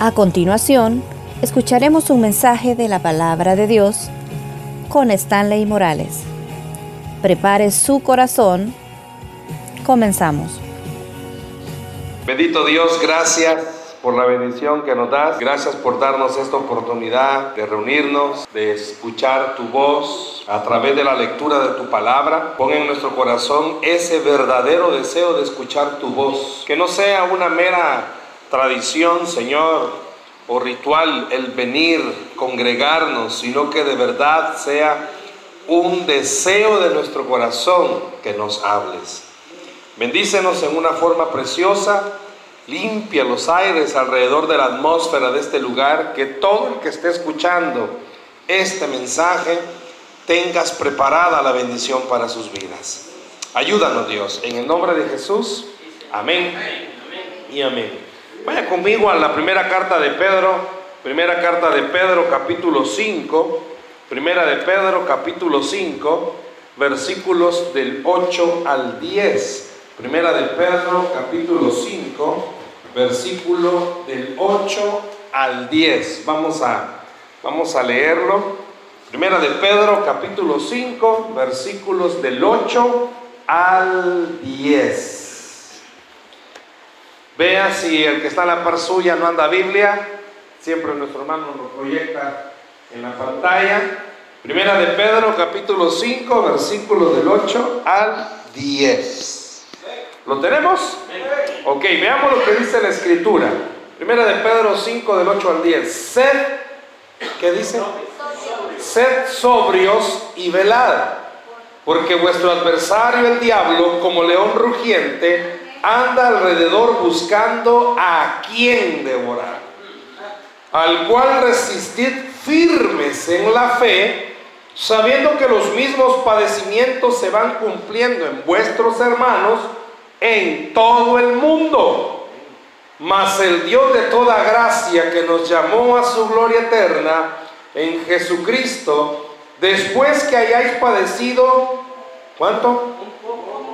A continuación, escucharemos un mensaje de la palabra de Dios con Stanley Morales. Prepare su corazón. Comenzamos. Bendito Dios, gracias por la bendición que nos das. Gracias por darnos esta oportunidad de reunirnos, de escuchar tu voz a través de la lectura de tu palabra. Pon en nuestro corazón ese verdadero deseo de escuchar tu voz. Que no sea una mera tradición, Señor, o ritual el venir, congregarnos, sino que de verdad sea un deseo de nuestro corazón que nos hables. Bendícenos en una forma preciosa, limpia los aires alrededor de la atmósfera de este lugar, que todo el que esté escuchando este mensaje tengas preparada la bendición para sus vidas. Ayúdanos Dios, en el nombre de Jesús, amén y amén. Vaya conmigo a la primera carta de Pedro, primera carta de Pedro capítulo 5, primera de Pedro capítulo 5, versículos del 8 al 10. Primera de Pedro capítulo 5, versículo del 8 al 10. Vamos a, vamos a leerlo. Primera de Pedro capítulo 5, versículos del 8 al 10. Vea si el que está en la par suya no anda Biblia. Siempre nuestro hermano lo proyecta en la pantalla. Primera de Pedro, capítulo 5, versículo del 8 al 10. ¿Lo tenemos? Ok, veamos lo que dice la escritura. Primera de Pedro 5, del 8 al 10. Sed, ¿qué dice? Sed sobrios y velad, porque vuestro adversario el diablo, como león rugiente, anda alrededor buscando a quien devorar, al cual resistid firmes en la fe, sabiendo que los mismos padecimientos se van cumpliendo en vuestros hermanos en todo el mundo. Mas el Dios de toda gracia que nos llamó a su gloria eterna en Jesucristo, después que hayáis padecido, ¿cuánto?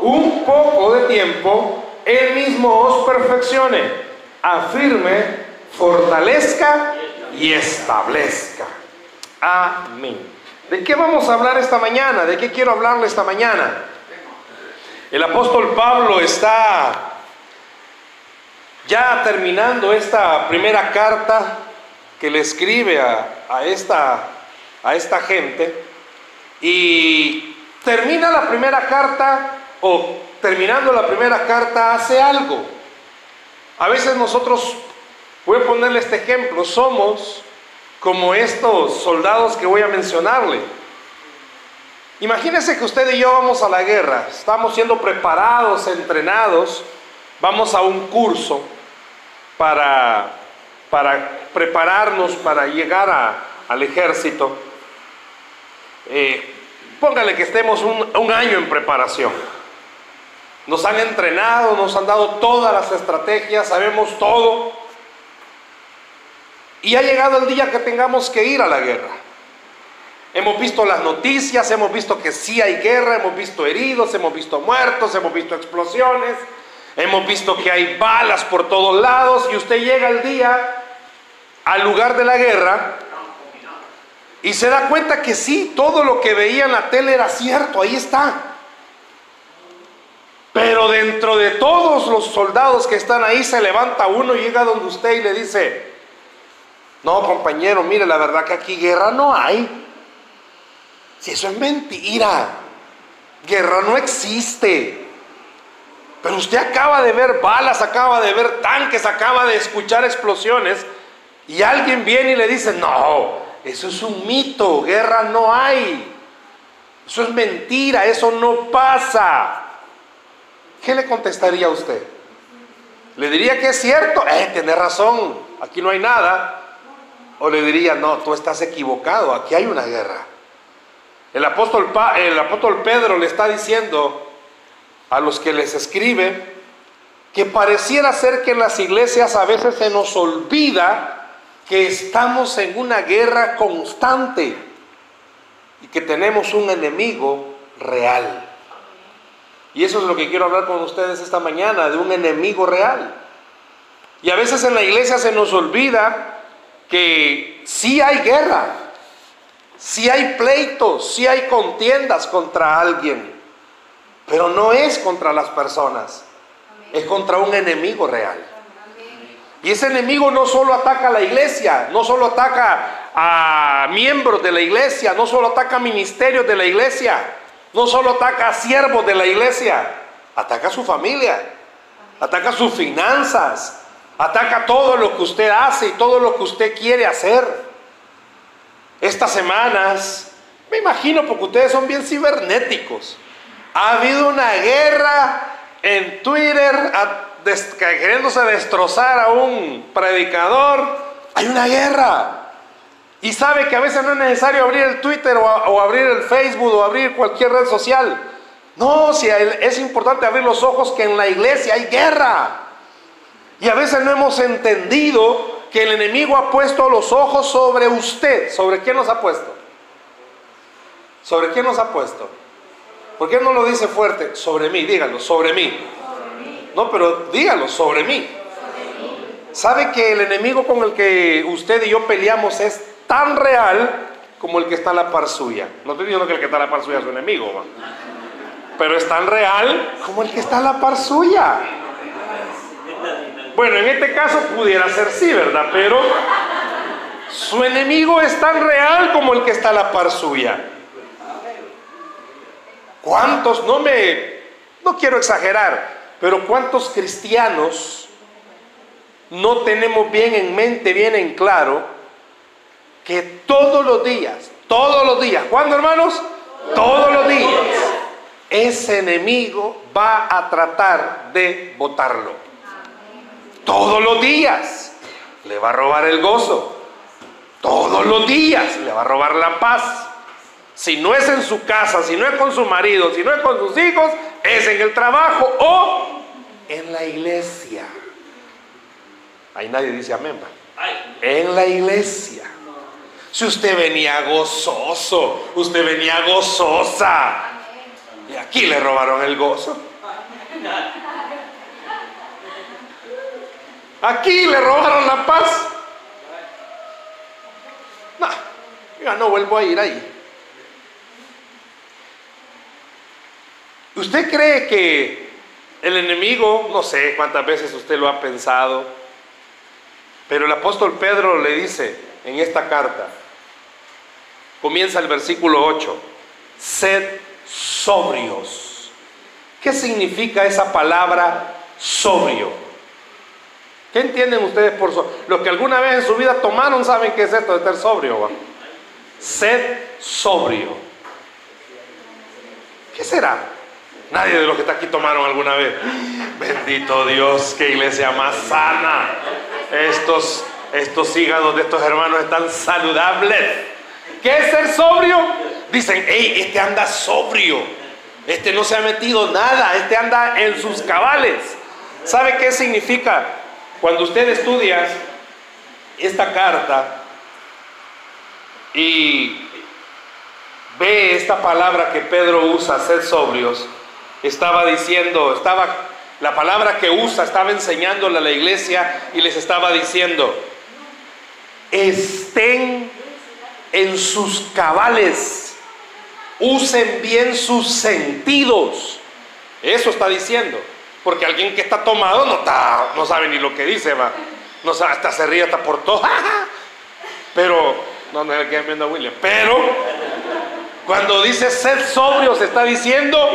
Un poco de tiempo, él mismo os perfeccione, afirme, fortalezca y establezca. Amén. ¿De qué vamos a hablar esta mañana? ¿De qué quiero hablarle esta mañana? El apóstol Pablo está ya terminando esta primera carta que le escribe a, esta, a esta gente y termina la primera carta o terminando la primera carta, hace algo. A veces nosotros, voy a ponerle este ejemplo, somos como estos soldados que voy a mencionarle. Imagínense que usted y yo vamos a la guerra, estamos siendo preparados, entrenados, vamos a un curso para, para prepararnos para llegar al ejército. Eh, póngale que estemos un año en preparación. Nos han entrenado, nos han dado todas las estrategias, sabemos todo. Y ha llegado el día que tengamos que ir a la guerra. Hemos visto las noticias, hemos visto que sí hay guerra, hemos visto heridos, hemos visto muertos, hemos visto explosiones, hemos visto que hay balas por todos lados y usted llega el día al lugar de la guerra y se da cuenta que sí, todo lo que veía en la tele era cierto, ahí está. Pero dentro de todos los soldados que están ahí se levanta uno y llega donde usted y le dice, no compañero, mire, la verdad que aquí guerra no hay. Si eso es mentira, guerra no existe. Pero usted acaba de ver balas, acaba de ver tanques, acaba de escuchar explosiones y alguien viene y le dice, no, eso es un mito, guerra no hay. Eso es mentira, eso no pasa. ¿Qué le contestaría a usted? ¿Le diría que es cierto? Eh, tiene razón, aquí no hay nada. O le diría, no, tú estás equivocado, aquí hay una guerra. El apóstol, el apóstol Pedro le está diciendo a los que les escribe que pareciera ser que en las iglesias a veces se nos olvida que estamos en una guerra constante y que tenemos un enemigo real. Y eso es lo que quiero hablar con ustedes esta mañana, de un enemigo real. Y a veces en la iglesia se nos olvida que sí hay guerra, sí hay pleitos, sí hay contiendas contra alguien, pero no es contra las personas, es contra un enemigo real. Y ese enemigo no solo ataca a la iglesia, no solo ataca a miembros de la iglesia, no solo ataca a ministerios de la iglesia, no solo ataca a siervos de la iglesia, ataca a su familia, ataca sus finanzas, ataca todo lo que usted hace y todo lo que usted quiere hacer. Estas semanas, me imagino porque ustedes son bien cibernéticos, ha habido una guerra en Twitter queriéndose destrozar a un predicador. Hay una guerra. Y sabe que a veces no es necesario abrir el Twitter o, abrir el Facebook o abrir cualquier red social. No, si es importante abrir los ojos que en la iglesia hay guerra. Y a veces no hemos entendido que el enemigo ha puesto los ojos sobre usted. ¿Sobre quién nos ha puesto? ¿Sobre quién nos ha puesto? ¿Por qué no lo dice fuerte? Sobre mí, dígalo, sobre mí. No, pero dígalo, sobre mí. ¿Sabe que el enemigo con el que usted y yo peleamos es tan real como el que está a la par suya? No estoy diciendo que el que está a la par suya es su enemigo, pero es tan real como el que está a la par suya. Bueno, en este caso pudiera ser sí, ¿verdad? Pero su enemigo es tan real como el que está a la par suya. ¿Cuántos? No me, no quiero exagerar, pero ¿cuántos cristianos no tenemos bien en mente, bien en claro, que todos los días, todos los días, ¿cuándo hermanos? Todos los días, ese enemigo va a tratar de votarlo. Todos los días le va a robar el gozo. Todos los días le va a robar la paz. Si no es en su casa, si no es con su marido, si no es con sus hijos, es en el trabajo o en la iglesia. Ahí nadie dice amén. En la iglesia. Si usted venía gozoso, usted venía gozosa. Y aquí le robaron el gozo. Aquí le robaron la paz. No, ya no vuelvo a ir ahí. ¿Usted cree que el enemigo, no sé cuántas veces usted lo ha pensado, pero el apóstol Pedro le dice en esta carta, comienza el versículo 8, sed sobrios. ¿Qué significa esa palabra sobrio? ¿Qué entienden ustedes por sobrio? Los que alguna vez en su vida tomaron saben qué es esto de ser sobrio. Sed sobrio. ¿Qué será? Nadie de los que está aquí tomaron alguna vez. Bendito Dios, qué iglesia más sana. Estos, estos hígados de estos hermanos están saludables. ¿Qué es ser sobrio? Dicen, hey, este anda sobrio. Este no se ha metido nada. Este anda en sus cabales. ¿Sabe qué significa? Cuando usted estudia esta carta y ve esta palabra que Pedro usa, ser sobrios, estaba diciendo, estaba, la palabra que usa, estaba enseñándole a la iglesia y les estaba diciendo, estén en sus cabales, usen bien sus sentidos. Eso está diciendo, porque alguien que está tomado no, está, no sabe ni lo que dice, va. No sabe, hasta se ríe, hasta por todo. Pero, no, no le viendo a William. Pero, cuando dice ser sobrio, se está diciendo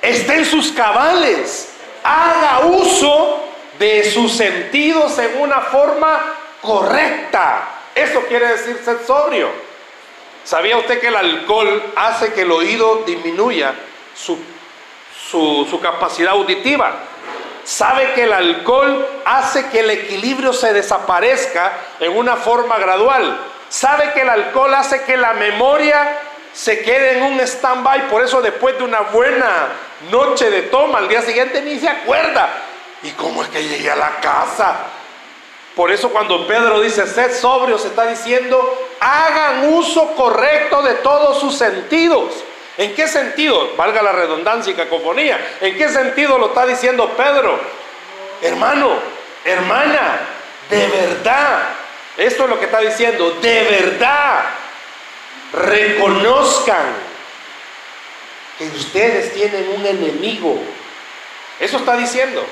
esté en sus cabales, haga uso de sus sentidos en una forma correcta. Eso quiere decir ser sobrio. ¿Sabía usted que el alcohol hace que el oído disminuya su, su capacidad auditiva? ¿Sabe que el alcohol hace que el equilibrio se desaparezca en una forma gradual? ¿Sabe que el alcohol hace que la memoria se quede en un stand-by? Por eso después de una buena noche de toma, al día siguiente ni se acuerda. ¿Y cómo es que llegué a la casa? Por eso cuando Pedro dice, sed sobrio, se está diciendo, hagan uso correcto de todos sus sentidos. ¿En qué sentido? Valga la redundancia y cacofonía. ¿En qué sentido lo está diciendo Pedro? Hermano, hermana, de verdad, esto es lo que está diciendo, de verdad, reconozcan que ustedes tienen un enemigo. Eso está diciendo.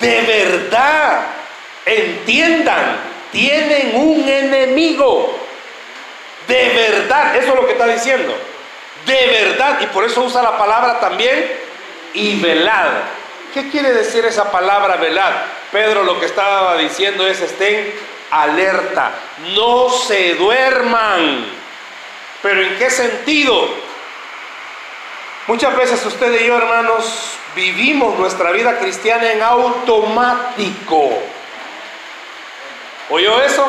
De verdad, entiendan, tienen un enemigo. De verdad, eso es lo que está diciendo. De verdad, y por eso usa la palabra también, y velad. ¿Qué quiere decir esa palabra velad? Pedro lo que estaba diciendo es estén alerta, no se duerman. Pero ¿en qué sentido? Muchas veces usted y yo, hermanos, vivimos nuestra vida cristiana en automático. ¿Oyó eso?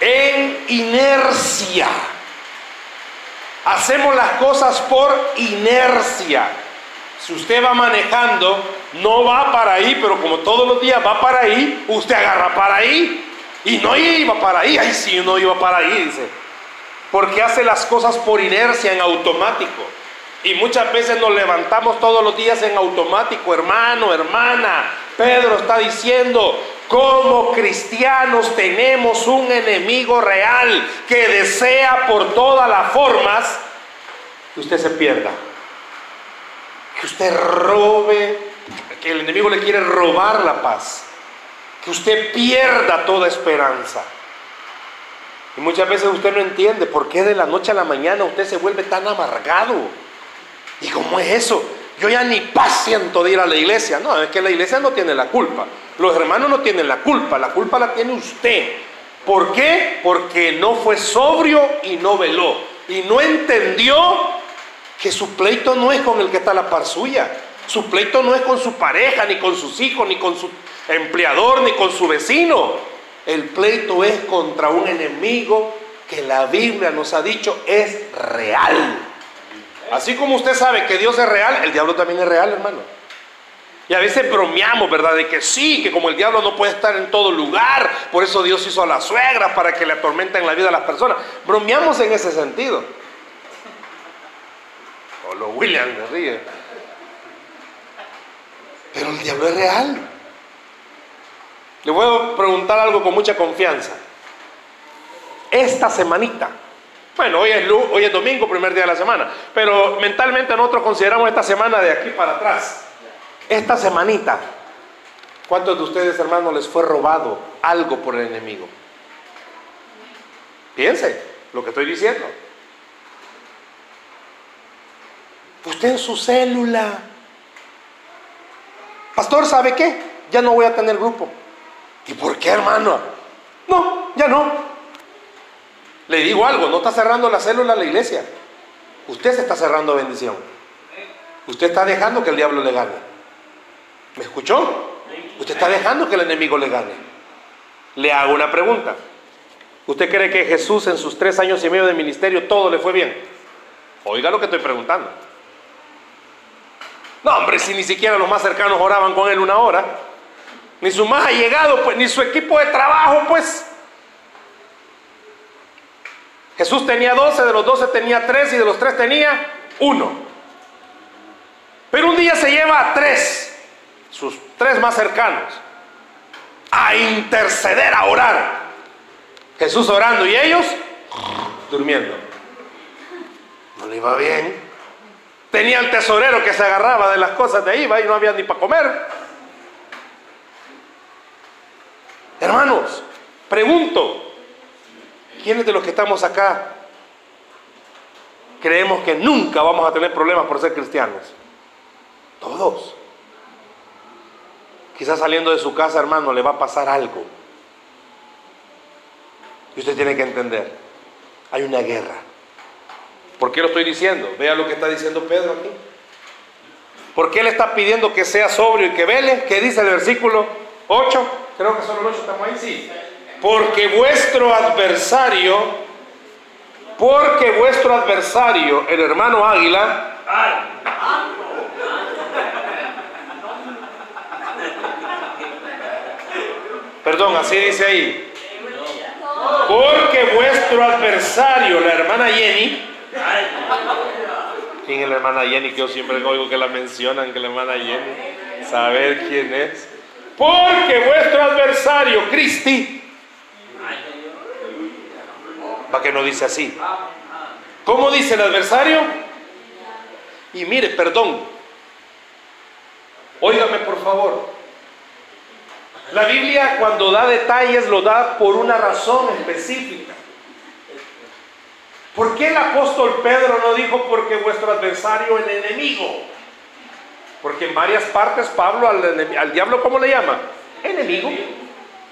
En inercia. Hacemos las cosas por inercia. Si usted va manejando, no va para ahí, pero como todos los días va para ahí, usted agarra para ahí. Y no iba para ahí, ay sí, no iba para ahí, dice. Porque hace las cosas por inercia, en automático. Y muchas veces nos levantamos todos los días en automático, hermano, hermana. Pedro está diciendo, como cristianos tenemos un enemigo real que desea por todas las formas que usted se pierda. Que usted robe, que el enemigo le quiere robar la paz. Que usted pierda toda esperanza. Y muchas veces usted no entiende por qué de la noche a la mañana usted se vuelve tan amargado. ¿Y cómo es eso? Yo ya ni paz siento de ir a la iglesia. No, es que la iglesia no tiene la culpa. Los hermanos no tienen la culpa. La culpa la tiene usted. ¿Por qué? Porque no fue sobrio y no veló. Y no entendió que su pleito no es con el que está a la par suya. Su pleito no es con su pareja, ni con sus hijos, ni con su empleador, ni con su vecino. El pleito es contra un enemigo que la Biblia nos ha dicho es real. Así como usted sabe que Dios es real, el diablo también es real, hermano. Y a veces bromeamos, ¿verdad? De que sí, que como el diablo no puede estar en todo lugar, por eso Dios hizo a las suegras para que le atormenten la vida a las personas. Bromeamos en ese sentido. O los William me ríe. Pero el diablo es real. Le voy a preguntar algo con mucha confianza. Esta semanita, bueno, hoy es, hoy es domingo, primer día de la semana, pero mentalmente nosotros consideramos esta semana de aquí para atrás. Esta semanita, ¿cuántos de ustedes, hermanos, les fue robado algo por el enemigo? Piense lo que estoy diciendo. Usted en su célula. Pastor, ¿sabe qué? Ya no voy a tener grupo. ¿Y por qué, hermano? No, ya no. Le digo algo, no está cerrando la célula la iglesia. Usted se está cerrando bendición. Usted está dejando que el diablo le gane. ¿Me escuchó? Usted está dejando que el enemigo le gane. Le hago una pregunta. ¿Usted cree que Jesús en sus tres años y medio de ministerio todo le fue bien? Oiga lo que estoy preguntando. No, hombre, si ni siquiera los más cercanos oraban con él una hora, ni su más allegado, pues, ni su equipo de trabajo, pues, Jesús tenía doce, de los doce tenía tres y de los tres tenía uno. Pero un día se lleva a tres, sus tres más cercanos, a interceder, a orar. Jesús orando y ellos durmiendo. No le iba bien. Tenía el tesorero que se agarraba de las cosas de ahí, y no había ni para comer. Hermanos, pregunto, ¿Quiénes de los que estamos acá creemos que nunca vamos a tener problemas por ser cristianos? Todos. Quizás saliendo de su casa, hermano, le va a pasar algo. Y usted tiene que entender, hay una guerra. ¿Por qué lo estoy diciendo? Vea lo que está diciendo Pedro aquí. ¿Por qué le está pidiendo que sea sobrio y que vele? ¿Qué dice el versículo 8? Creo que solo el 8 estamos ahí, sí. Porque vuestro adversario, porque vuestro adversario, el hermano Águila, perdón, así dice ahí, porque vuestro adversario, la hermana Jenny, ¿quién es la hermana Jenny? Que yo siempre oigo que la mencionan, que la hermana Jenny, saber quién es. Porque vuestro adversario, Cristi, para que no dice así. ¿Cómo dice el adversario? Y mire, perdón. Óigame por favor. La Biblia cuando da detalles lo da por una razón específica. ¿Por qué el apóstol Pedro no dijo porque vuestro adversario el enemigo? Porque en varias partes Pablo al, al diablo, ¿cómo le llama? Enemigo.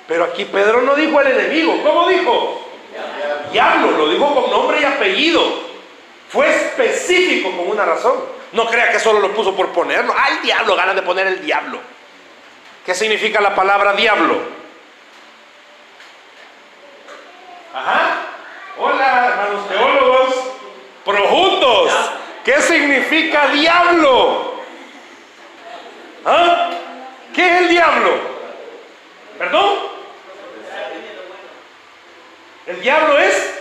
Pero aquí Pedro no dijo el enemigo. ¿Cómo dijo? Diablo. Lo dijo con nombre y apellido. Fue específico con una razón. No crea que solo lo puso por ponerlo. El diablo, ganas de poner el diablo. ¿Qué significa la palabra diablo? Ajá. Hola, hermanos teólogos. Projuntos. ¿Qué significa diablo? ¿Ah? ¿Qué es el diablo? ¿Perdón? El diablo es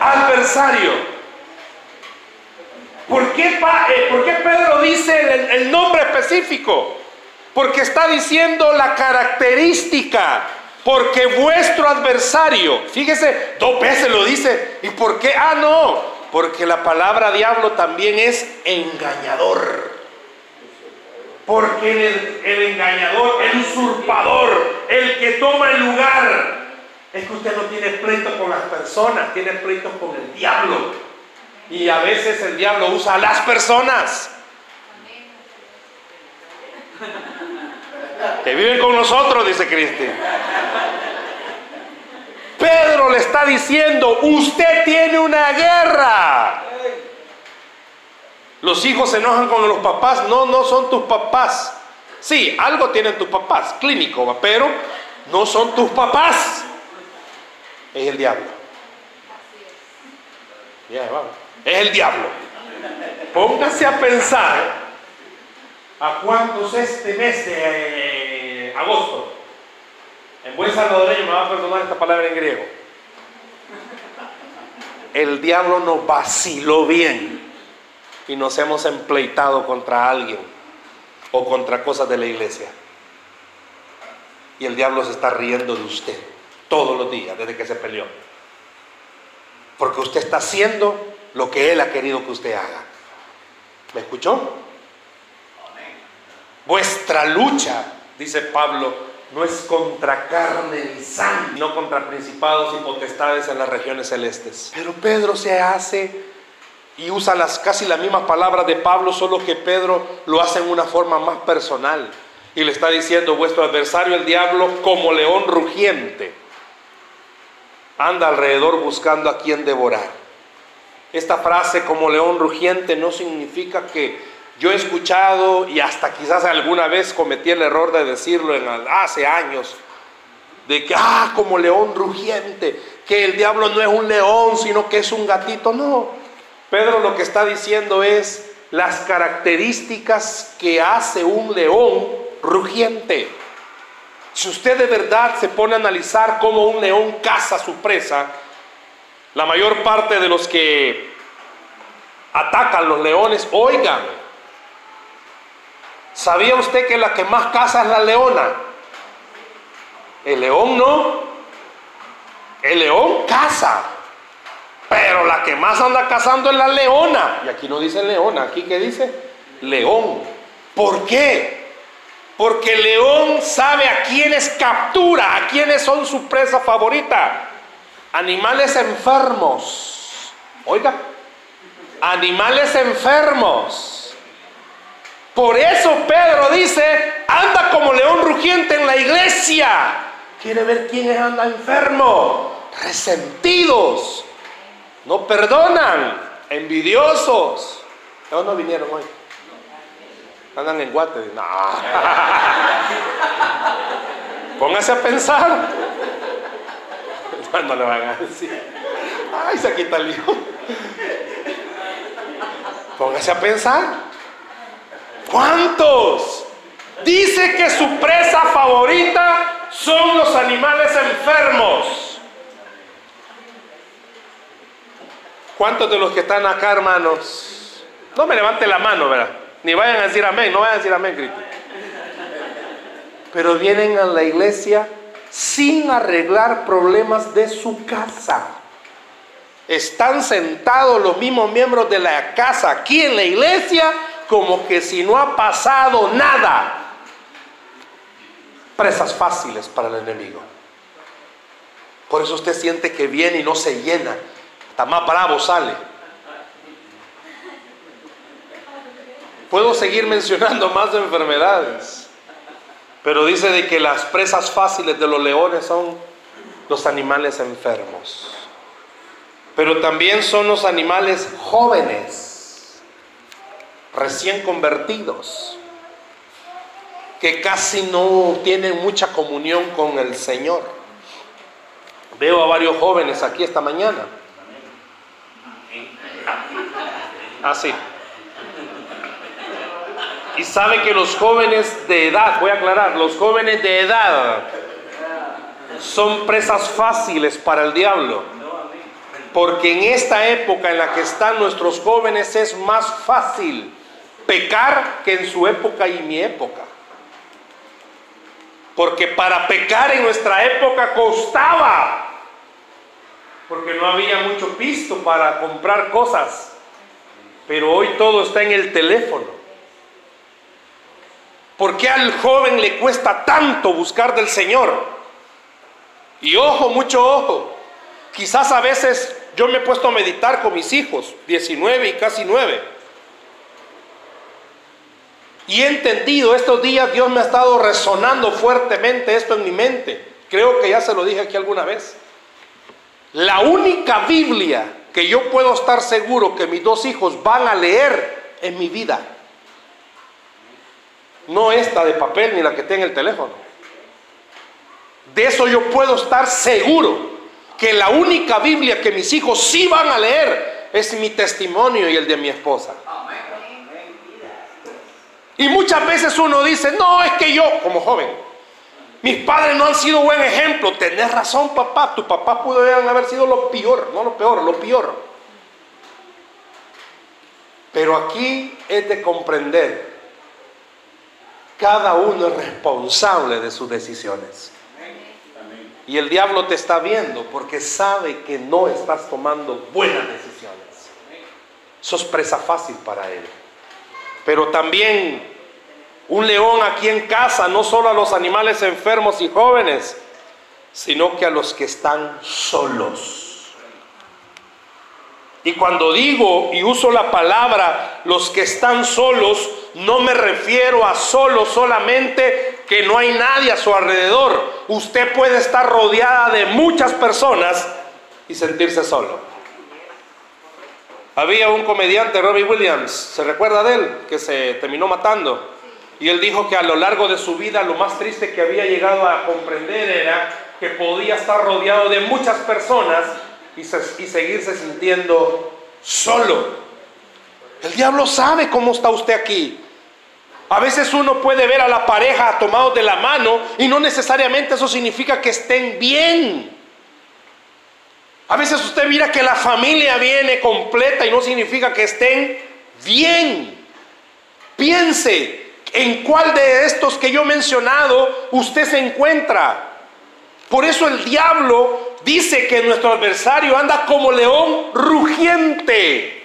adversario. ¿Por qué, eh, ¿por qué Pedro dice el, el nombre específico? Porque está diciendo la característica. Porque vuestro adversario, fíjese, dos veces lo dice. ¿Y por qué? Ah, no. Porque la palabra diablo también es engañador. Porque el, el, engañador, el usurpador, el que toma el lugar, es que usted no tiene pleito con las personas, tiene pleito con el diablo. Y a veces el diablo usa a las personas. Que viven con nosotros, dice Cristi. Pedro le está diciendo, usted tiene una guerra. Los hijos se enojan con los papás. No, no son tus papás. Sí, algo tienen tus papás, clínico, pero no son tus papás. Es el diablo. Es el diablo. Póngase a pensar a cuántos este mes de eh, agosto. En buen salvadoreño me va a perdonar esta palabra en griego. El diablo nos vaciló bien y nos hemos empleitado contra alguien o contra cosas de la iglesia. Y el diablo se está riendo de usted todos los días desde que se peleó. Porque usted está haciendo lo que él ha querido que usted haga. ¿Me escuchó? Vuestra lucha, dice Pablo, no es contra carne ni sangre, no contra principados y potestades en las regiones celestes. Pero Pedro se hace y usa las, casi las mismas palabras de Pablo, solo que Pedro lo hace en una forma más personal. Y le está diciendo, vuestro adversario el diablo, como león rugiente, anda alrededor buscando a quien devorar. Esta frase como león rugiente no significa que yo he escuchado y hasta quizás alguna vez cometí el error de decirlo en, hace años, de que, ah, como león rugiente, que el diablo no es un león, sino que es un gatito. No, Pedro lo que está diciendo es las características que hace un león rugiente. Si usted de verdad se pone a analizar cómo un león caza su presa, la mayor parte de los que atacan los leones, oigan, ¿Sabía usted que la que más caza es la leona? El león no. El león caza. Pero la que más anda cazando es la leona. Y aquí no dice leona, aquí que dice león. ¿Por qué? Porque el león sabe a quiénes captura, a quiénes son su presa favorita. Animales enfermos. Oiga, animales enfermos por eso Pedro dice, anda como león rugiente en la iglesia. Quiere ver quiénes andan enfermos, resentidos, no perdonan, envidiosos. ¿De no vinieron hoy? Andan en guate. No. Póngase a pensar. No le van a decir. Ay, se quita el lío. Póngase a pensar. ¿Cuántos? Dice que su presa favorita son los animales enfermos. ¿Cuántos de los que están acá, hermanos? No me levante la mano, ¿verdad? Ni vayan a decir amén, no vayan a decir amén, Cristo. pero vienen a la iglesia sin arreglar problemas de su casa. Están sentados los mismos miembros de la casa aquí en la iglesia como que si no ha pasado nada. Presas fáciles para el enemigo. Por eso usted siente que viene y no se llena. Está más bravo sale. Puedo seguir mencionando más enfermedades. Pero dice de que las presas fáciles de los leones son los animales enfermos. Pero también son los animales jóvenes, recién convertidos, que casi no tienen mucha comunión con el Señor. Veo a varios jóvenes aquí esta mañana. Así. Ah, y sabe que los jóvenes de edad, voy a aclarar, los jóvenes de edad son presas fáciles para el diablo. Porque en esta época en la que están nuestros jóvenes es más fácil pecar que en su época y mi época. Porque para pecar en nuestra época costaba. Porque no había mucho pisto para comprar cosas. Pero hoy todo está en el teléfono. ¿Por qué al joven le cuesta tanto buscar del Señor? Y ojo, mucho ojo. Quizás a veces yo me he puesto a meditar con mis hijos, 19 y casi 9. Y he entendido, estos días Dios me ha estado resonando fuertemente esto en mi mente. Creo que ya se lo dije aquí alguna vez. La única Biblia que yo puedo estar seguro que mis dos hijos van a leer en mi vida no esta de papel ni la que tiene el teléfono. De eso yo puedo estar seguro, que la única Biblia que mis hijos sí van a leer es mi testimonio y el de mi esposa. Y muchas veces uno dice, no, es que yo, como joven, mis padres no han sido buen ejemplo. Tenés razón, papá. Tu papá pudo haber sido lo peor, no lo peor, lo peor. Pero aquí es de comprender cada uno es responsable de sus decisiones. Y el diablo te está viendo porque sabe que no estás tomando buenas decisiones. Sos presa fácil para él. Pero también un león aquí en casa, no solo a los animales enfermos y jóvenes, sino que a los que están solos. Y cuando digo y uso la palabra los que están solos, no me refiero a solo solamente que no hay nadie a su alrededor. Usted puede estar rodeada de muchas personas y sentirse solo. Había un comediante, Robbie Williams, ¿se recuerda de él? Que se terminó matando. Y él dijo que a lo largo de su vida lo más triste que había llegado a comprender era que podía estar rodeado de muchas personas y, seguirse sintiendo solo. El diablo sabe cómo está usted aquí. A veces uno puede ver a la pareja tomados de la mano y no necesariamente eso significa que estén bien. A veces usted mira que la familia viene completa y no significa que estén bien. Piense en cuál de estos que yo he mencionado usted se encuentra. Por eso el diablo dice que nuestro adversario anda como león rugiente.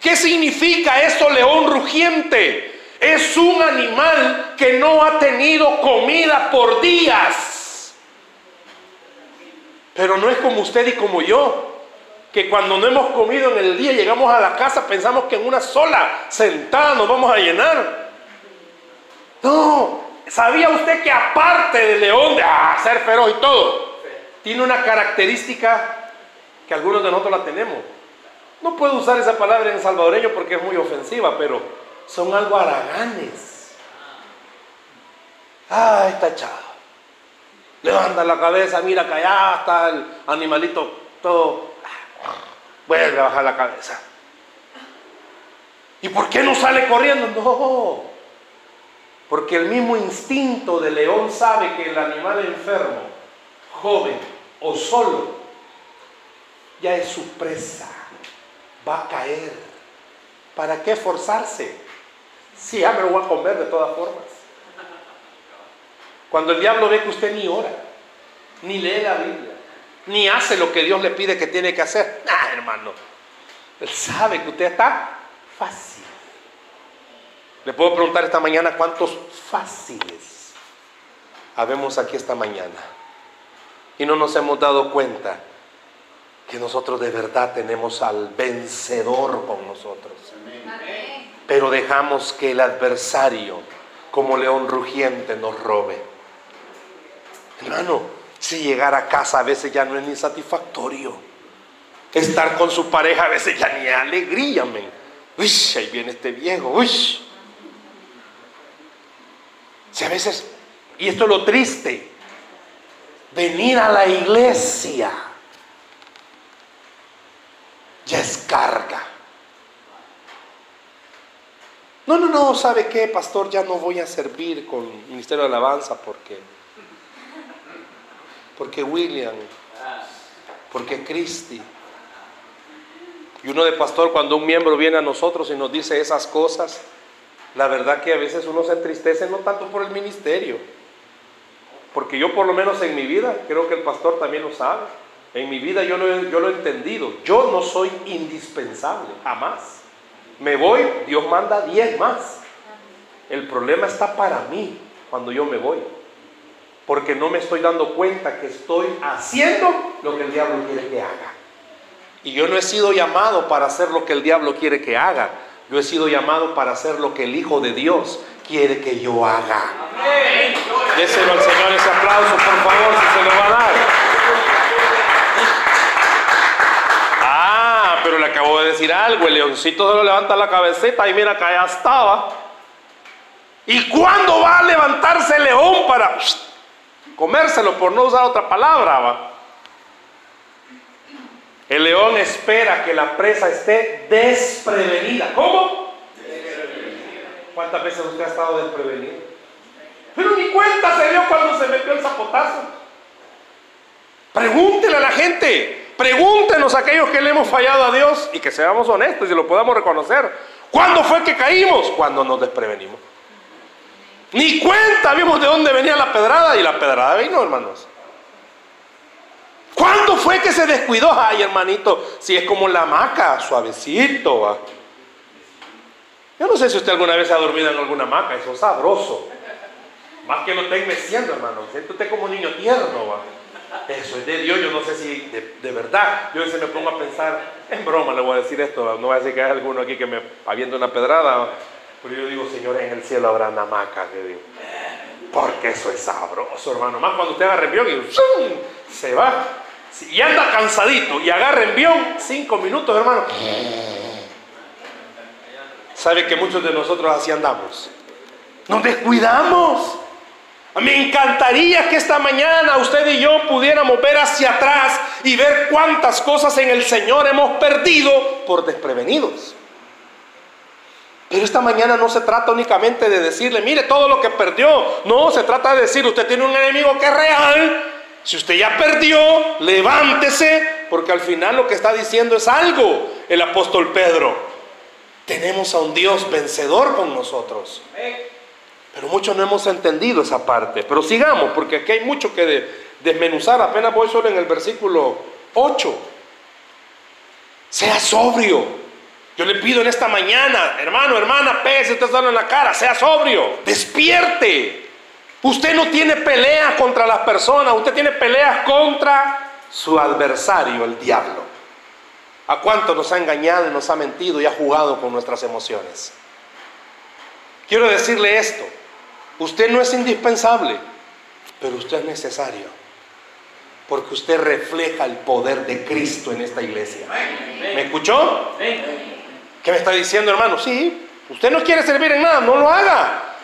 ¿Qué significa esto, león rugiente? Es un animal que no ha tenido comida por días. Pero no es como usted y como yo, que cuando no hemos comido en el día llegamos a la casa pensamos que en una sola sentada nos vamos a llenar. No, ¿sabía usted que aparte del león de ah, ser feroz y todo, tiene una característica que algunos de nosotros la tenemos. No puedo usar esa palabra en salvadoreño porque es muy ofensiva, pero son algo haraganes. Ah, está echado. Levanta la cabeza, mira que allá está el animalito todo. Vuelve a bajar la cabeza. ¿Y por qué no sale corriendo? No. Porque el mismo instinto de león sabe que el animal enfermo, joven, o solo, ya es su presa, va a caer. ¿Para qué forzarse? Si ya me lo voy a comer de todas formas. Cuando el diablo ve que usted ni ora, ni lee la Biblia, ni hace lo que Dios le pide que tiene que hacer. Ah, hermano. Él sabe que usted está fácil. Le puedo preguntar esta mañana cuántos fáciles habemos aquí esta mañana. Y no nos hemos dado cuenta que nosotros de verdad tenemos al vencedor con nosotros. Pero dejamos que el adversario, como león rugiente, nos robe. Hermano, si llegar a casa a veces ya no es ni satisfactorio. Estar con su pareja a veces ya ni alegría, men. Uy, ahí viene este viejo, uy. Si a veces, y esto es lo triste, venir a la iglesia ya es carga. No, no, no, ¿sabe qué, pastor? Ya no voy a servir con Ministerio de Alabanza porque, porque William, porque Cristi. Y uno de pastor, cuando un miembro viene a nosotros y nos dice esas cosas, la verdad que a veces uno se entristece no tanto por el ministerio, porque yo por lo menos en mi vida, creo que el pastor también lo sabe, en mi vida yo yo lo he entendido, yo no soy indispensable, jamás. Me voy, Dios manda 10 más. El problema está para mí cuando yo me voy, porque no me estoy dando cuenta que estoy haciendo lo que el diablo quiere que haga. Y yo no he sido llamado para hacer lo que el diablo quiere que haga. Yo he sido llamado para hacer lo que el Hijo de Dios quiere que yo haga. Déselo al Señor ese aplauso, por favor, si se lo va a dar. Ah, pero le acabo de decir algo. El leoncito se lo levanta la cabecita y mira que allá estaba. ¿Y cuándo va a levantarse el león para comérselo, por no usar otra palabra? Va? El león espera que la presa esté desprevenida. ¿Cómo? ¿Cuántas veces usted ha estado desprevenido? Pero ni cuenta se dio cuando se metió el zapotazo. Pregúntele a la gente, pregúntenos a aquellos que le hemos fallado a Dios y que seamos honestos y lo podamos reconocer. ¿Cuándo fue que caímos? Cuando nos desprevenimos. Ni cuenta vimos de dónde venía la pedrada y la pedrada vino, hermanos. ¿Cuándo fue que se descuidó? Ay, hermanito, si es como la maca, suavecito. ¿va? Yo no sé si usted alguna vez ha dormido en alguna maca, eso es sabroso. Más que lo esté meciendo, hermano. Siente usted como un niño tierno. ¿va? Eso es de Dios, yo no sé si de, verdad. Yo a veces me pongo a pensar, en broma le voy a decir esto, no voy a decir que hay alguno aquí que me habiendo una pedrada. Pero yo digo, Señor, en el cielo habrá hamacas de Dios. Porque eso es sabroso, hermano. Más cuando usted agarra envión y se va. Y anda cansadito y agarra envión, cinco minutos, hermano. ¿Sabe que muchos de nosotros así andamos? Nos descuidamos. Me encantaría que esta mañana usted y yo pudiéramos ver hacia atrás y ver cuántas cosas en el Señor hemos perdido por desprevenidos. Pero esta mañana no se trata únicamente de decirle, mire todo lo que perdió. No, se trata de decir, usted tiene un enemigo que es real. Si usted ya perdió, levántese, porque al final lo que está diciendo es algo el apóstol Pedro. Tenemos a un Dios vencedor con nosotros. Pero muchos no hemos entendido esa parte. Pero sigamos, porque aquí hay mucho que desmenuzar. Apenas voy solo en el versículo 8. Sea sobrio. Yo le pido en esta mañana, hermano, hermana, pese, usted está en la cara, sea sobrio, despierte. Usted no tiene pelea contra las personas, usted tiene peleas contra su adversario, el diablo. ¿A cuánto nos ha engañado y nos ha mentido y ha jugado con nuestras emociones? Quiero decirle esto, usted no es indispensable, pero usted es necesario, porque usted refleja el poder de Cristo en esta iglesia. ¿Me escuchó? ¿Qué me está diciendo, hermano? Sí, usted no quiere servir en nada, no lo haga.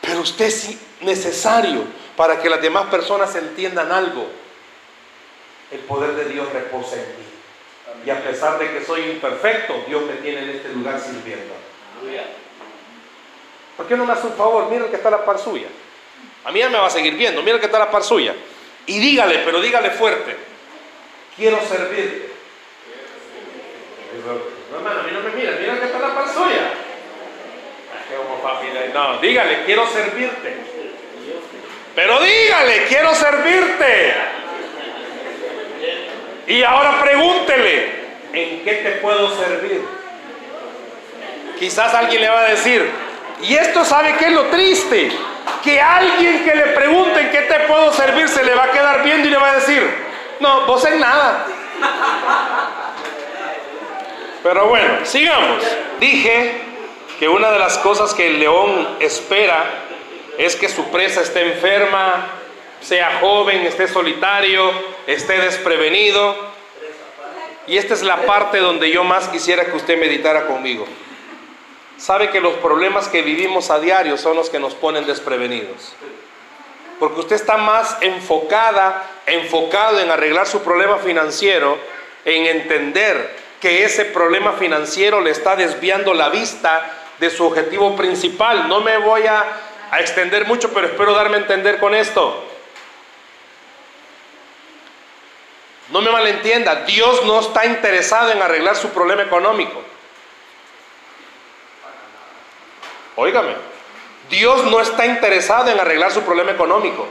Pero usted es necesario para que las demás personas entiendan algo. El poder de Dios reposa en mí. Y a pesar de que soy imperfecto, Dios me tiene en este lugar sirviendo. ¿Por qué no me hace un favor? Mira que está la par suya. A mí ya me va a seguir viendo. Mira que está la par suya. Y dígale, pero dígale fuerte. Quiero servirte. No, hermano, a mí no me mira, mira que está la par suya. No, dígale, quiero servirte. Pero dígale, quiero servirte. Y ahora pregúntele, ¿en qué te puedo servir? Quizás alguien le va a decir, y esto sabe que es lo triste, que alguien que le pregunte en qué te puedo servir se le va a quedar viendo y le va a decir, no, vos en nada. Pero bueno, sigamos. Dije que una de las cosas que el león espera es que su presa esté enferma, sea joven, esté solitario, esté desprevenido. Y esta es la parte donde yo más quisiera que usted meditara conmigo. Sabe que los problemas que vivimos a diario son los que nos ponen desprevenidos. Porque usted está más enfocada, enfocado en arreglar su problema financiero, en entender que ese problema financiero le está desviando la vista de su objetivo principal. No me voy a, a extender mucho, pero espero darme a entender con esto. No me malentienda, Dios no está interesado en arreglar su problema económico. Óigame, Dios no está interesado en arreglar su problema económico.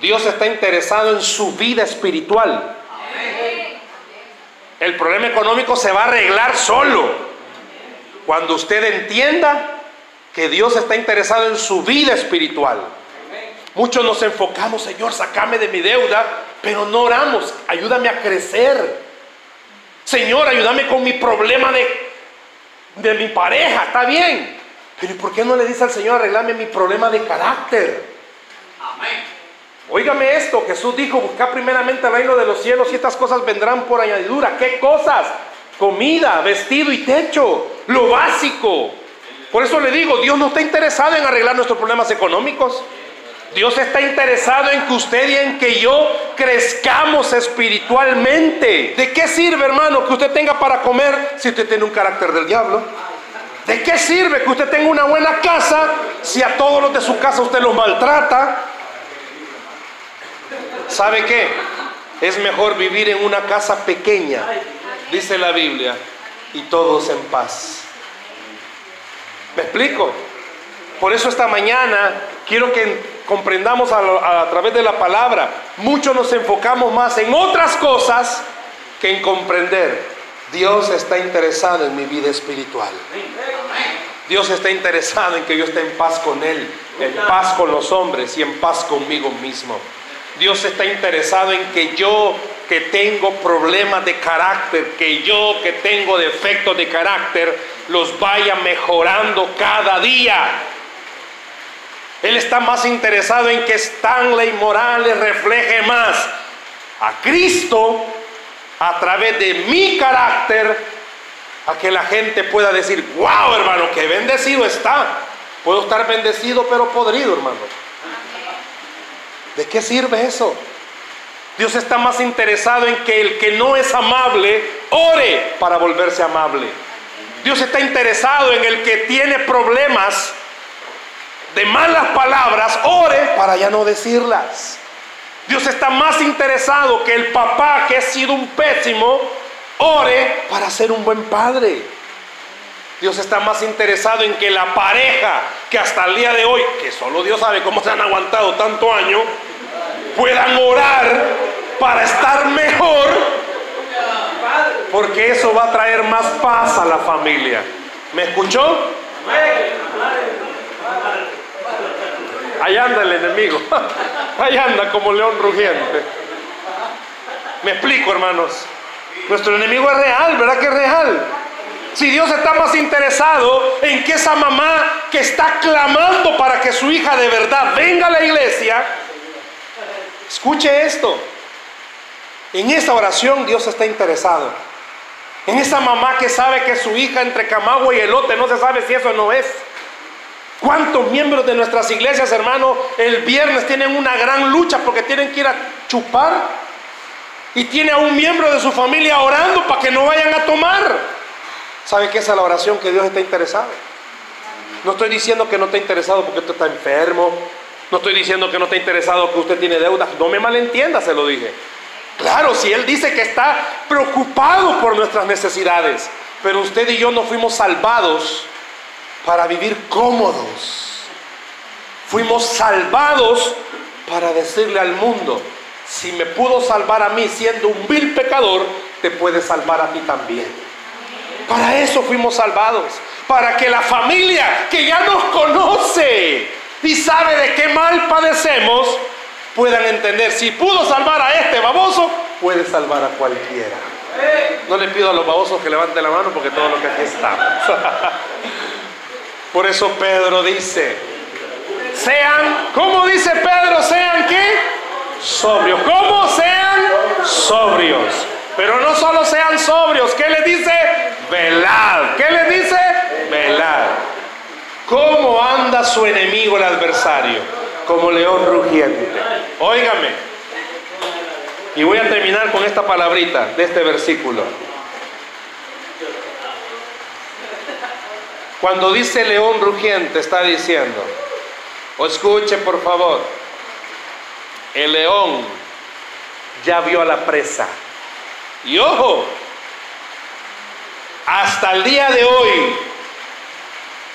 Dios está interesado en su vida espiritual. El problema económico se va a arreglar solo cuando usted entienda que Dios está interesado en su vida espiritual. Muchos nos enfocamos, Señor, sacame de mi deuda, pero no oramos, ayúdame a crecer. Señor, ayúdame con mi problema de, de mi pareja, está bien. Pero ¿y por qué no le dice al Señor, arreglame mi problema de carácter? Amén. Óigame esto, Jesús dijo, busca primeramente el reino de los cielos y estas cosas vendrán por añadidura. ¿Qué cosas? Comida, vestido y techo, lo básico. Por eso le digo, Dios no está interesado en arreglar nuestros problemas económicos. Dios está interesado en que usted y en que yo crezcamos espiritualmente. ¿De qué sirve, hermano, que usted tenga para comer si usted tiene un carácter del diablo? ¿De qué sirve que usted tenga una buena casa si a todos los de su casa usted los maltrata? ¿Sabe qué? Es mejor vivir en una casa pequeña, dice la Biblia, y todos en paz. ¿Me explico? Por eso esta mañana quiero que comprendamos a, a, través de la palabra. Muchos nos enfocamos más en otras cosas que en comprender. Dios está interesado en mi vida espiritual. Dios está interesado en que yo esté en paz con Él, en paz con los hombres y en paz conmigo mismo. Dios está interesado en que yo que tengo problemas de carácter, que yo que tengo defectos de carácter, los vaya mejorando cada día. Él está más interesado en que Stanley Morales refleje más a Cristo a través de mi carácter a que la gente pueda decir, wow hermano, que bendecido está. Puedo estar bendecido pero podrido hermano. ¿De qué sirve eso? Dios está más interesado en que el que no es amable ore para volverse amable. Dios está interesado en el que tiene problemas de malas palabras, ore para ya no decirlas. Dios está más interesado que el papá que ha sido un pésimo, ore para ser un buen padre. Dios está más interesado en que la pareja que hasta el día de hoy, que solo Dios sabe cómo se han aguantado tanto año, puedan orar para estar mejor, porque eso va a traer más paz a la familia. ¿Me escuchó? Ahí anda el enemigo. Ahí anda como león rugiente. Me explico, hermanos. Nuestro enemigo es real, ¿verdad que es real? Si Dios está más interesado en que esa mamá que está clamando para que su hija de verdad venga a la iglesia, escuche esto. En esta oración Dios está interesado. En esa mamá que sabe que su hija entre Camagua y Elote no se sabe si eso no es. ¿Cuántos miembros de nuestras iglesias, hermano, el viernes tienen una gran lucha porque tienen que ir a chupar? Y tiene a un miembro de su familia orando para que no vayan a tomar. ¿Sabe qué es la oración que Dios está interesado? No estoy diciendo que no está interesado porque usted está enfermo. No estoy diciendo que no está interesado que usted tiene deudas. No me malentienda, se lo dije. Claro, si Él dice que está preocupado por nuestras necesidades. Pero usted y yo no fuimos salvados para vivir cómodos. Fuimos salvados para decirle al mundo, si me pudo salvar a mí siendo un vil pecador, te puede salvar a ti también. Para eso fuimos salvados, para que la familia que ya nos conoce y sabe de qué mal padecemos, puedan entender, si pudo salvar a este baboso, puede salvar a cualquiera. No le pido a los babosos que levanten la mano porque todo lo que aquí estamos. Por eso Pedro dice, sean, ¿cómo dice Pedro? Sean qué? Sobrios. ¿Cómo sean? Sobrios. Pero no solo sean sobrios, ¿qué le dice? Velad. ¿Qué le dice? Velad. ¿Cómo anda su enemigo, el adversario? Como león rugiente. Óigame. Y voy a terminar con esta palabrita de este versículo. Cuando dice león rugiente, está diciendo, o escuche por favor, el león ya vio a la presa. Y ojo, hasta el día de hoy,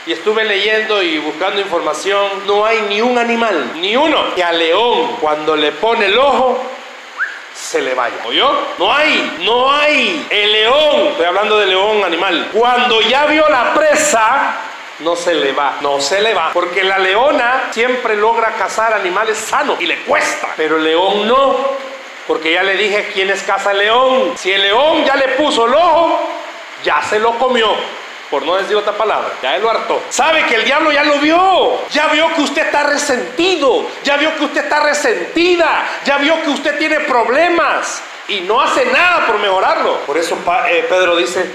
y estuve leyendo y buscando información, no hay ni un animal, ni uno, que al león cuando le pone el ojo, se le vaya. ¿Oyó? No hay, no hay. El león, estoy hablando de león animal, cuando ya vio la presa, no se le va, no se le va. Porque la leona siempre logra cazar animales sanos y le cuesta, pero el león no. Porque ya le dije quién es caza león. Si el león ya le puso el ojo, ya se lo comió por no decir otra palabra, ya él lo hartó. Sabe que el diablo ya lo vio, ya vio que usted está resentido, ya vio que usted está resentida, ya vio que usted tiene problemas y no hace nada por mejorarlo. Por eso eh, Pedro dice,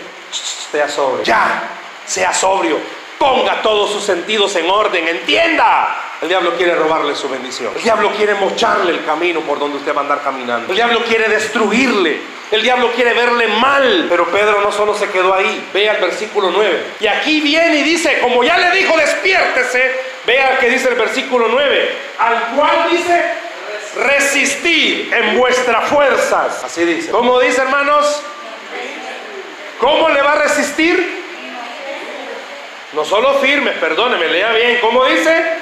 sea sobrio, ya, sea sobrio, ponga todos sus sentidos en orden, entienda. El diablo quiere robarle su bendición. El diablo quiere mocharle el camino por donde usted va a andar caminando. El diablo quiere destruirle. El diablo quiere verle mal, pero Pedro no solo se quedó ahí. Vea el versículo 9. Y aquí viene y dice, como ya le dijo, despiértese. Vea que dice el versículo 9. Al cual dice, resistir en vuestras fuerzas. Así dice. ¿Cómo dice, hermanos? ¿Cómo le va a resistir? No solo firmes, perdóneme, lea bien. ¿Cómo dice?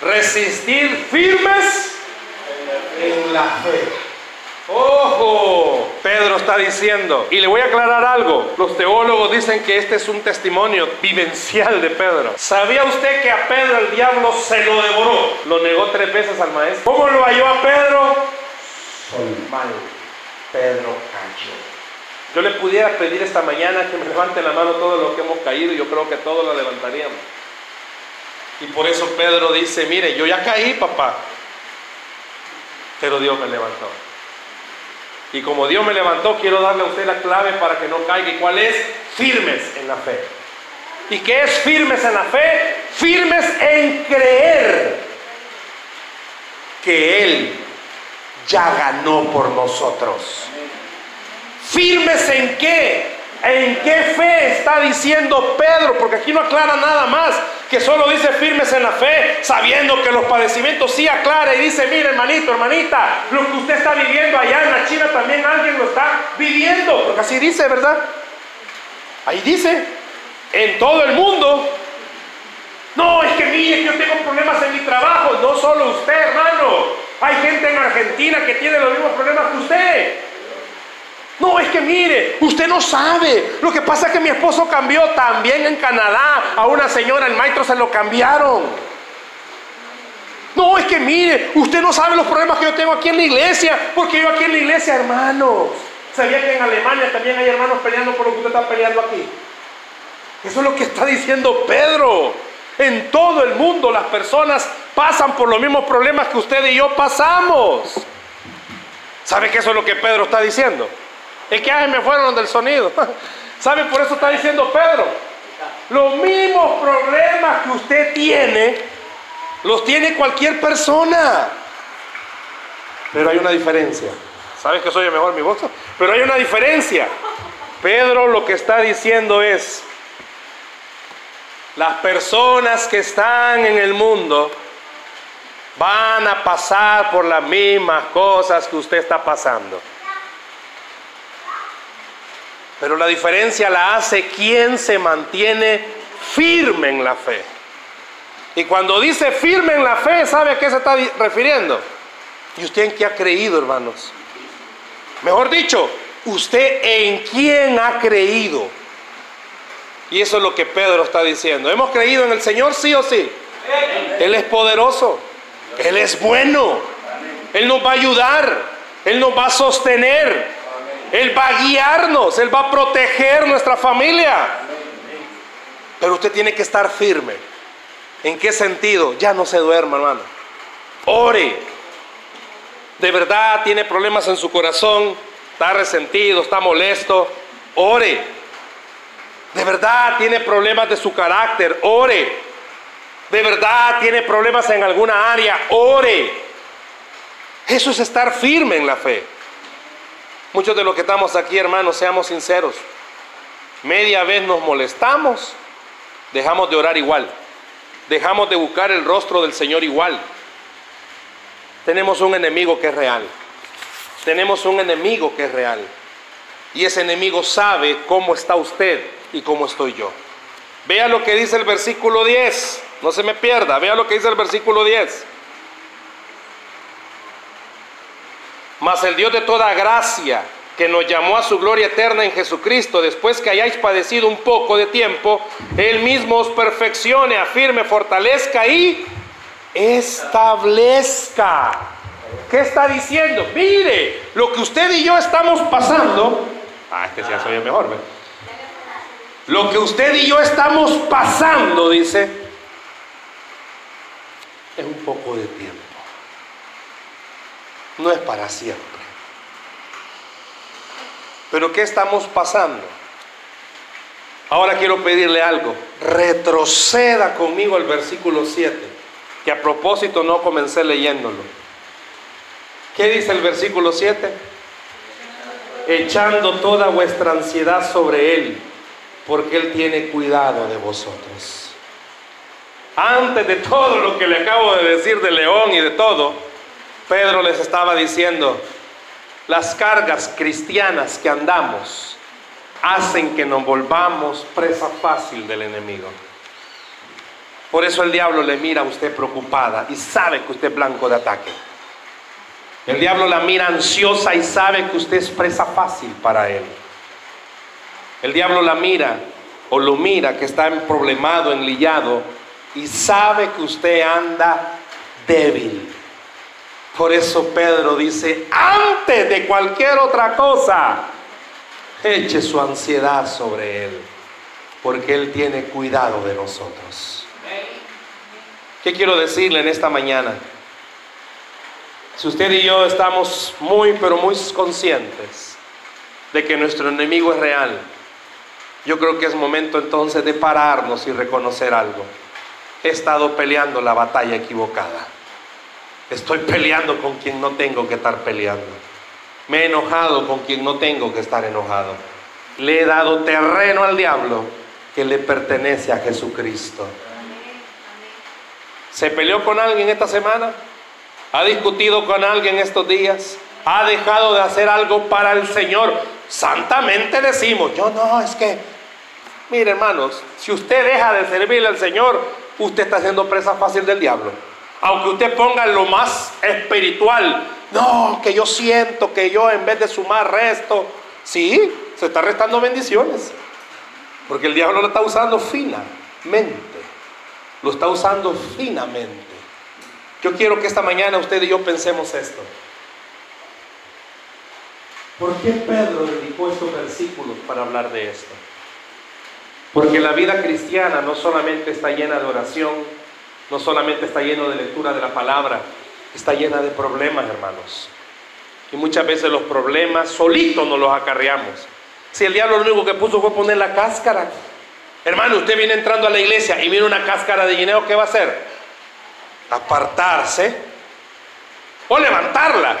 Resistir firmes en la fe. Ojo, Pedro está diciendo, y le voy a aclarar algo, los teólogos dicen que este es un testimonio vivencial de Pedro. ¿Sabía usted que a Pedro el diablo se lo devoró? Lo negó tres veces al maestro. ¿Cómo lo halló a Pedro? Soy mal. Pedro cayó. Yo le pudiera pedir esta mañana que me levante la mano todo lo que hemos caído, y yo creo que todos lo levantaríamos. Y por eso Pedro dice, mire, yo ya caí, papá, pero Dios me levantó. Y como Dios me levantó, quiero darle a usted la clave para que no caiga. ¿Y cuál es? Firmes en la fe. ¿Y qué es firmes en la fe? Firmes en creer que Él ya ganó por nosotros. ¿Firmes en qué? ¿En qué fe está diciendo Pedro? Porque aquí no aclara nada más, que solo dice firmes en la fe, sabiendo que los padecimientos sí aclara y dice, mire hermanito, hermanita, lo que usted está viviendo allá en la China también alguien lo está viviendo, porque así dice, ¿verdad? Ahí dice, en todo el mundo. No, es que mire, yo tengo problemas en mi trabajo, no solo usted, hermano. Hay gente en Argentina que tiene los mismos problemas que usted. No, es que mire, usted no sabe. Lo que pasa es que mi esposo cambió también en Canadá. A una señora, el maestro se lo cambiaron. No, es que mire, usted no sabe los problemas que yo tengo aquí en la iglesia. Porque yo aquí en la iglesia, hermanos. ¿Sabía que en Alemania también hay hermanos peleando por lo que usted está peleando aquí? Eso es lo que está diciendo Pedro. En todo el mundo las personas pasan por los mismos problemas que usted y yo pasamos. ¿Sabe que eso es lo que Pedro está diciendo? Es que me fueron del sonido. ¿Sabe? Por eso está diciendo Pedro. Los mismos problemas que usted tiene, los tiene cualquier persona. Pero hay una diferencia. ¿Sabes que soy el mejor mi voz? Pero hay una diferencia. Pedro lo que está diciendo es, las personas que están en el mundo van a pasar por las mismas cosas que usted está pasando. Pero la diferencia la hace quien se mantiene firme en la fe. Y cuando dice firme en la fe, ¿sabe a qué se está refiriendo? ¿Y usted en qué ha creído, hermanos? Mejor dicho, ¿usted en quién ha creído? Y eso es lo que Pedro está diciendo. ¿Hemos creído en el Señor, sí o sí? Él es poderoso. Él es bueno. Él nos va a ayudar. Él nos va a sostener. Él va a guiarnos. Él va a proteger nuestra familia. Pero usted tiene que estar firme. ¿En qué sentido? Ya no se duerma, hermano. Ore. De verdad tiene problemas en su corazón. Está resentido, está molesto. Ore. De verdad tiene problemas de su carácter. Ore. De verdad tiene problemas en alguna área. Ore. Eso es estar firme en la fe. Muchos de los que estamos aquí, hermanos, seamos sinceros. Media vez nos molestamos, dejamos de orar igual. Dejamos de buscar el rostro del Señor igual. Tenemos un enemigo que es real. Tenemos un enemigo que es real. Y ese enemigo sabe cómo está usted y cómo estoy yo. Vea lo que dice el versículo 10. No se me pierda. Vea lo que dice el versículo 10. Mas el Dios de toda gracia, que nos llamó a su gloria eterna en Jesucristo, después que hayáis padecido un poco de tiempo, Él mismo os perfeccione, afirme, fortalezca y establezca. ¿Qué está diciendo? Mire, lo que usted y yo estamos pasando, ah, es que ya soy mejor, Lo que usted y yo estamos pasando, dice, es un poco de no es para siempre. Pero ¿qué estamos pasando? Ahora quiero pedirle algo. Retroceda conmigo al versículo 7, que a propósito no comencé leyéndolo. ¿Qué dice el versículo 7? Echando toda vuestra ansiedad sobre Él, porque Él tiene cuidado de vosotros. Antes de todo lo que le acabo de decir de León y de todo, Pedro les estaba diciendo, las cargas cristianas que andamos hacen que nos volvamos presa fácil del enemigo. Por eso el diablo le mira a usted preocupada y sabe que usted es blanco de ataque. El diablo la mira ansiosa y sabe que usted es presa fácil para él. El diablo la mira o lo mira que está problemado, enlillado y sabe que usted anda débil. Por eso Pedro dice, antes de cualquier otra cosa, eche su ansiedad sobre Él, porque Él tiene cuidado de nosotros. ¿Qué quiero decirle en esta mañana? Si usted y yo estamos muy, pero muy conscientes de que nuestro enemigo es real, yo creo que es momento entonces de pararnos y reconocer algo. He estado peleando la batalla equivocada. Estoy peleando con quien no tengo que estar peleando. Me he enojado con quien no tengo que estar enojado. Le he dado terreno al diablo que le pertenece a Jesucristo. ¿Se peleó con alguien esta semana? ¿Ha discutido con alguien estos días? ¿Ha dejado de hacer algo para el Señor? Santamente decimos, yo no, es que, mire hermanos, si usted deja de servirle al Señor, usted está siendo presa fácil del diablo. Aunque usted ponga lo más espiritual, no, que yo siento que yo en vez de sumar resto, sí, se está restando bendiciones. Porque el diablo lo está usando finamente. Lo está usando finamente. Yo quiero que esta mañana usted y yo pensemos esto. ¿Por qué Pedro dedicó estos versículos para hablar de esto? Porque la vida cristiana no solamente está llena de oración, no solamente está lleno de lectura de la palabra, está llena de problemas, hermanos. Y muchas veces los problemas solitos nos los acarreamos. Si el diablo lo único que puso fue poner la cáscara. Hermano, usted viene entrando a la iglesia y viene una cáscara de guineo, ¿qué va a hacer? Apartarse o levantarla.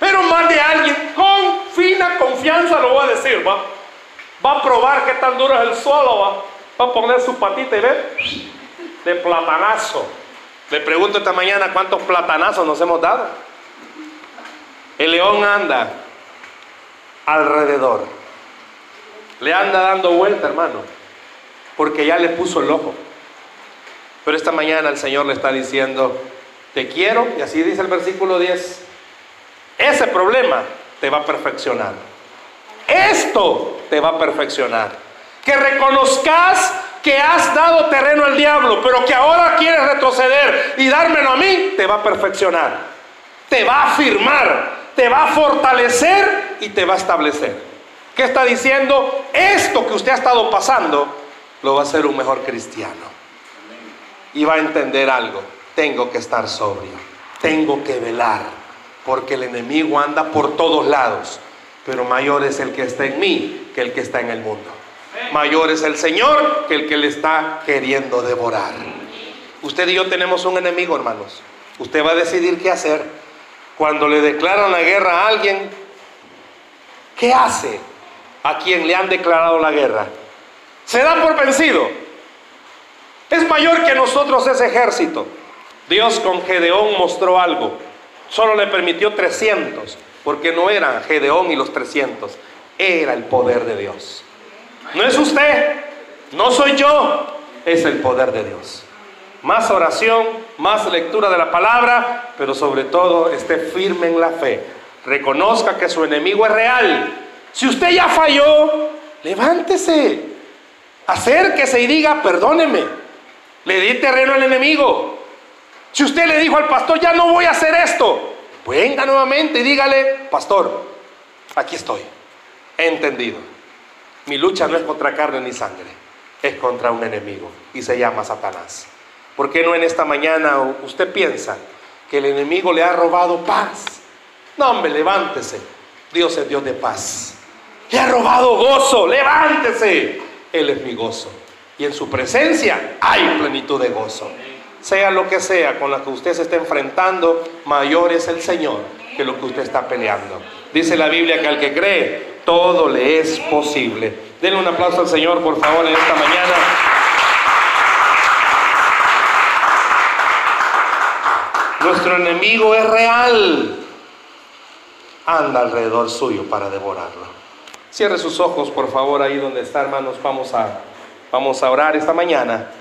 Pero más de alguien con fina confianza lo voy a decir, va. Va a probar qué tan duro es el suelo, va. Va a poner su patita y ver de platanazo. Le pregunto esta mañana cuántos platanazos nos hemos dado. El león anda alrededor. Le anda dando vuelta, hermano. Porque ya le puso el ojo. Pero esta mañana el Señor le está diciendo, te quiero, y así dice el versículo 10, ese problema te va a perfeccionar. Esto te va a perfeccionar. Que reconozcas que has dado terreno al diablo, pero que ahora quieres retroceder y dármelo a mí, te va a perfeccionar. Te va a afirmar, te va a fortalecer y te va a establecer. ¿Qué está diciendo? Esto que usted ha estado pasando lo va a hacer un mejor cristiano. Y va a entender algo. Tengo que estar sobrio. Tengo que velar. Porque el enemigo anda por todos lados. Pero mayor es el que está en mí que el que está en el mundo. Mayor es el Señor que el que le está queriendo devorar. Usted y yo tenemos un enemigo, hermanos. Usted va a decidir qué hacer. Cuando le declaran la guerra a alguien, ¿qué hace a quien le han declarado la guerra? Se da por vencido. Es mayor que nosotros ese ejército. Dios con Gedeón mostró algo. Solo le permitió 300, porque no eran Gedeón y los 300. Era el poder de Dios. No es usted, no soy yo, es el poder de Dios. Más oración, más lectura de la palabra, pero sobre todo esté firme en la fe. Reconozca que su enemigo es real. Si usted ya falló, levántese, acérquese y diga, perdóneme, le di terreno al enemigo. Si usted le dijo al pastor, ya no voy a hacer esto, venga nuevamente y dígale, pastor, aquí estoy, he entendido. Mi lucha no es contra carne ni sangre, es contra un enemigo y se llama Satanás. ¿Por qué no en esta mañana usted piensa que el enemigo le ha robado paz? No, hombre, levántese. Dios es Dios de paz. Le ha robado gozo, levántese. Él es mi gozo. Y en su presencia hay plenitud de gozo. Sea lo que sea con lo que usted se esté enfrentando, mayor es el Señor que lo que usted está peleando. Dice la Biblia que al que cree, todo le es posible. Denle un aplauso al Señor, por favor, en esta mañana. Nuestro enemigo es real. Anda alrededor suyo para devorarlo. Cierre sus ojos, por favor, ahí donde está, hermanos. Vamos a, vamos a orar esta mañana.